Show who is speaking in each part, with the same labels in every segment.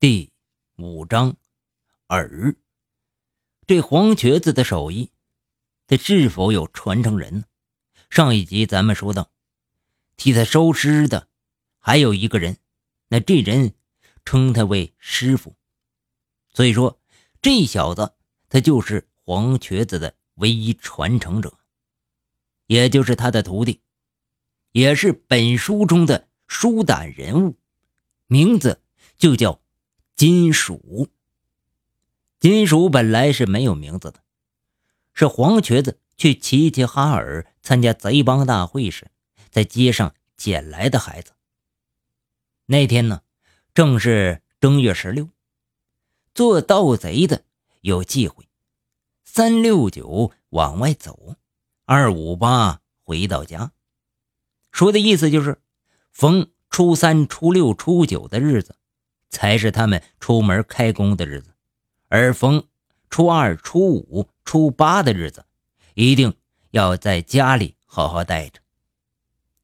Speaker 1: 第五章，耳。这黄瘸子的手艺，他是否有传承人呢？上一集咱们说到，替他收尸的还有一个人，那这人称他为师傅，所以说这小子他就是黄瘸子的唯一传承者，也就是他的徒弟，也是本书中的书胆人物，名字就叫。金属，金属本来是没有名字的，是黄瘸子去齐齐哈尔参加贼帮大会时，在街上捡来的孩子。那天呢，正是正月十六，做盗贼的有忌讳：三六九往外走，二五八回到家。说的意思就是，逢初三、初六、初九的日子。才是他们出门开工的日子，而逢初二、初五、初八的日子，一定要在家里好好待着。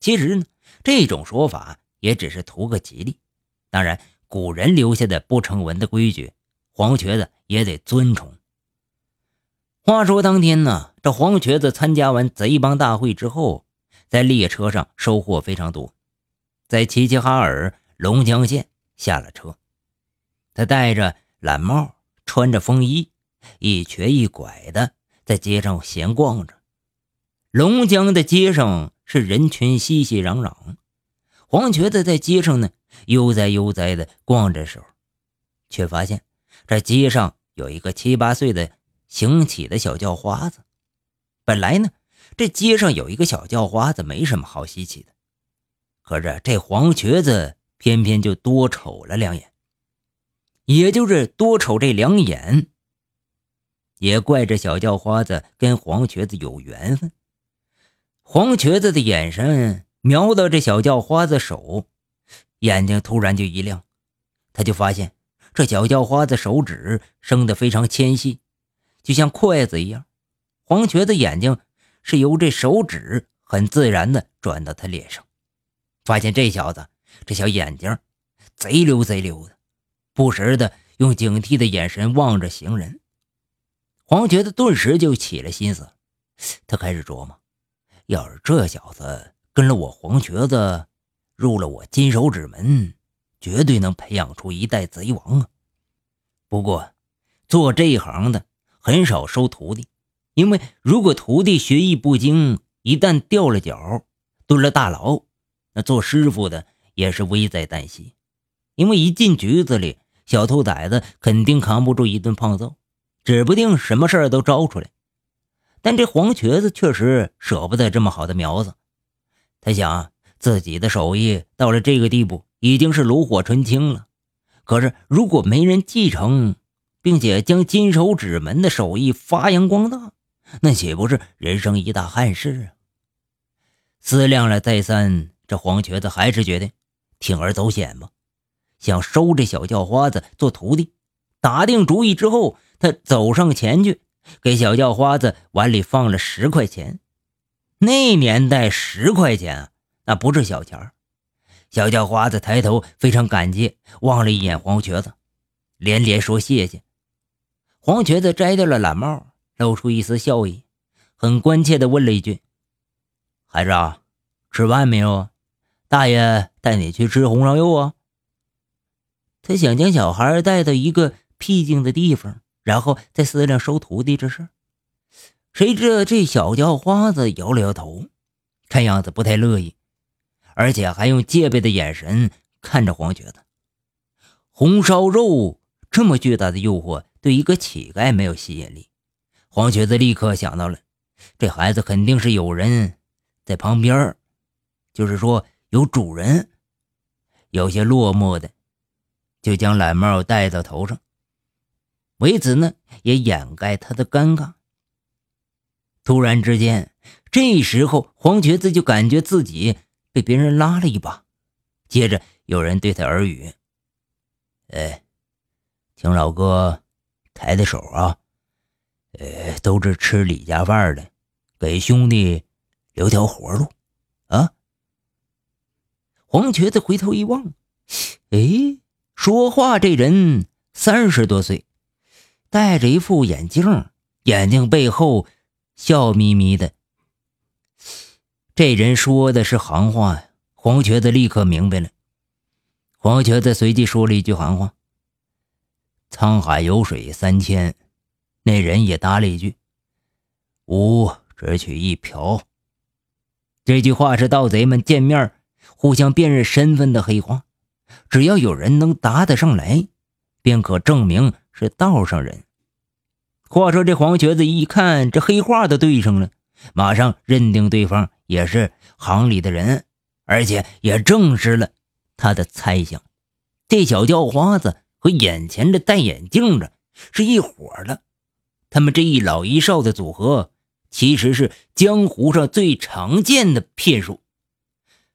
Speaker 1: 其实呢，这种说法也只是图个吉利。当然，古人留下的不成文的规矩，黄瘸子也得遵从。话说当天呢，这黄瘸子参加完贼帮大会之后，在列车上收获非常多，在齐齐哈尔龙江县。下了车，他戴着懒帽，穿着风衣，一瘸一拐的在街上闲逛着。龙江的街上是人群熙熙攘攘，黄瘸子在街上呢悠哉悠哉的逛着时候，却发现这街上有一个七八岁的行乞的小叫花子。本来呢，这街上有一个小叫花子没什么好稀奇的，可是这黄瘸子。偏偏就多瞅了两眼，也就是多瞅这两眼。也怪这小叫花子跟黄瘸子有缘分。黄瘸子的眼神瞄到这小叫花子手，眼睛突然就一亮，他就发现这小叫花子手指生得非常纤细，就像筷子一样。黄瘸子眼睛是由这手指很自然的转到他脸上，发现这小子。这小眼睛贼溜贼溜的，不时的用警惕的眼神望着行人。黄瘸子顿时就起了心思，他开始琢磨：要是这小子跟了我黄瘸子，入了我金手指门，绝对能培养出一代贼王啊！不过，做这一行的很少收徒弟，因为如果徒弟学艺不精，一旦掉了脚，蹲了大牢，那做师傅的。也是危在旦夕，因为一进局子里，小兔崽子肯定扛不住一顿胖揍，指不定什么事儿都招出来。但这黄瘸子确实舍不得这么好的苗子，他想自己的手艺到了这个地步，已经是炉火纯青了。可是如果没人继承，并且将金手指门的手艺发扬光大，那岂不是人生一大憾事啊？思量了再三，这黄瘸子还是决定。铤而走险吧，想收这小叫花子做徒弟。打定主意之后，他走上前去，给小叫花子碗里放了十块钱。那年代十块钱那不是小钱小叫花子抬头，非常感激，望了一眼黄瘸子，连连说谢谢。黄瘸子摘掉了蓝帽，露出一丝笑意，很关切地问了一句：“孩子啊，吃饭没有啊？”大爷带你去吃红烧肉啊！他想将小孩带到一个僻静的地方，然后再思量收徒弟这事。谁知道这小叫花子摇了摇头，看样子不太乐意，而且还用戒备的眼神看着黄瘸子。红烧肉这么巨大的诱惑，对一个乞丐没有吸引力。黄瘸子立刻想到了，这孩子肯定是有人在旁边，就是说。有主人，有些落寞的，就将懒帽戴到头上，为此呢也掩盖他的尴尬。突然之间，这时候黄瘸子就感觉自己被别人拉了一把，接着有人对他耳语：“哎，请老哥抬抬手啊，呃，都是吃李家饭的，给兄弟留条活路啊。”黄瘸子回头一望，哎，说话这人三十多岁，戴着一副眼镜，眼睛背后笑眯眯的。这人说的是行话呀，黄瘸子立刻明白了。黄瘸子随即说了一句行话：“沧海有水三千。”那人也答了一句：“吾只取一瓢。”这句话是盗贼们见面互相辨认身份的黑话，只要有人能答得上来，便可证明是道上人。话说这黄瘸子一看这黑话都对上了，马上认定对方也是行里的人，而且也证实了他的猜想。这小叫花子和眼前这戴眼镜的是一伙的，他们这一老一少的组合。其实是江湖上最常见的骗术，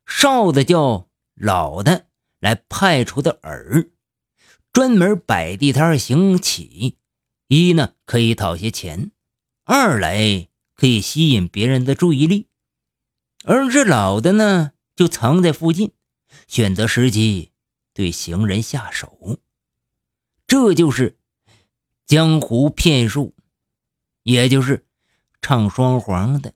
Speaker 1: 少的叫老的来派出的饵，专门摆地摊行乞，一呢可以讨些钱，二来可以吸引别人的注意力，而这老的呢就藏在附近，选择时机对行人下手，这就是江湖骗术，也就是。唱双簧的。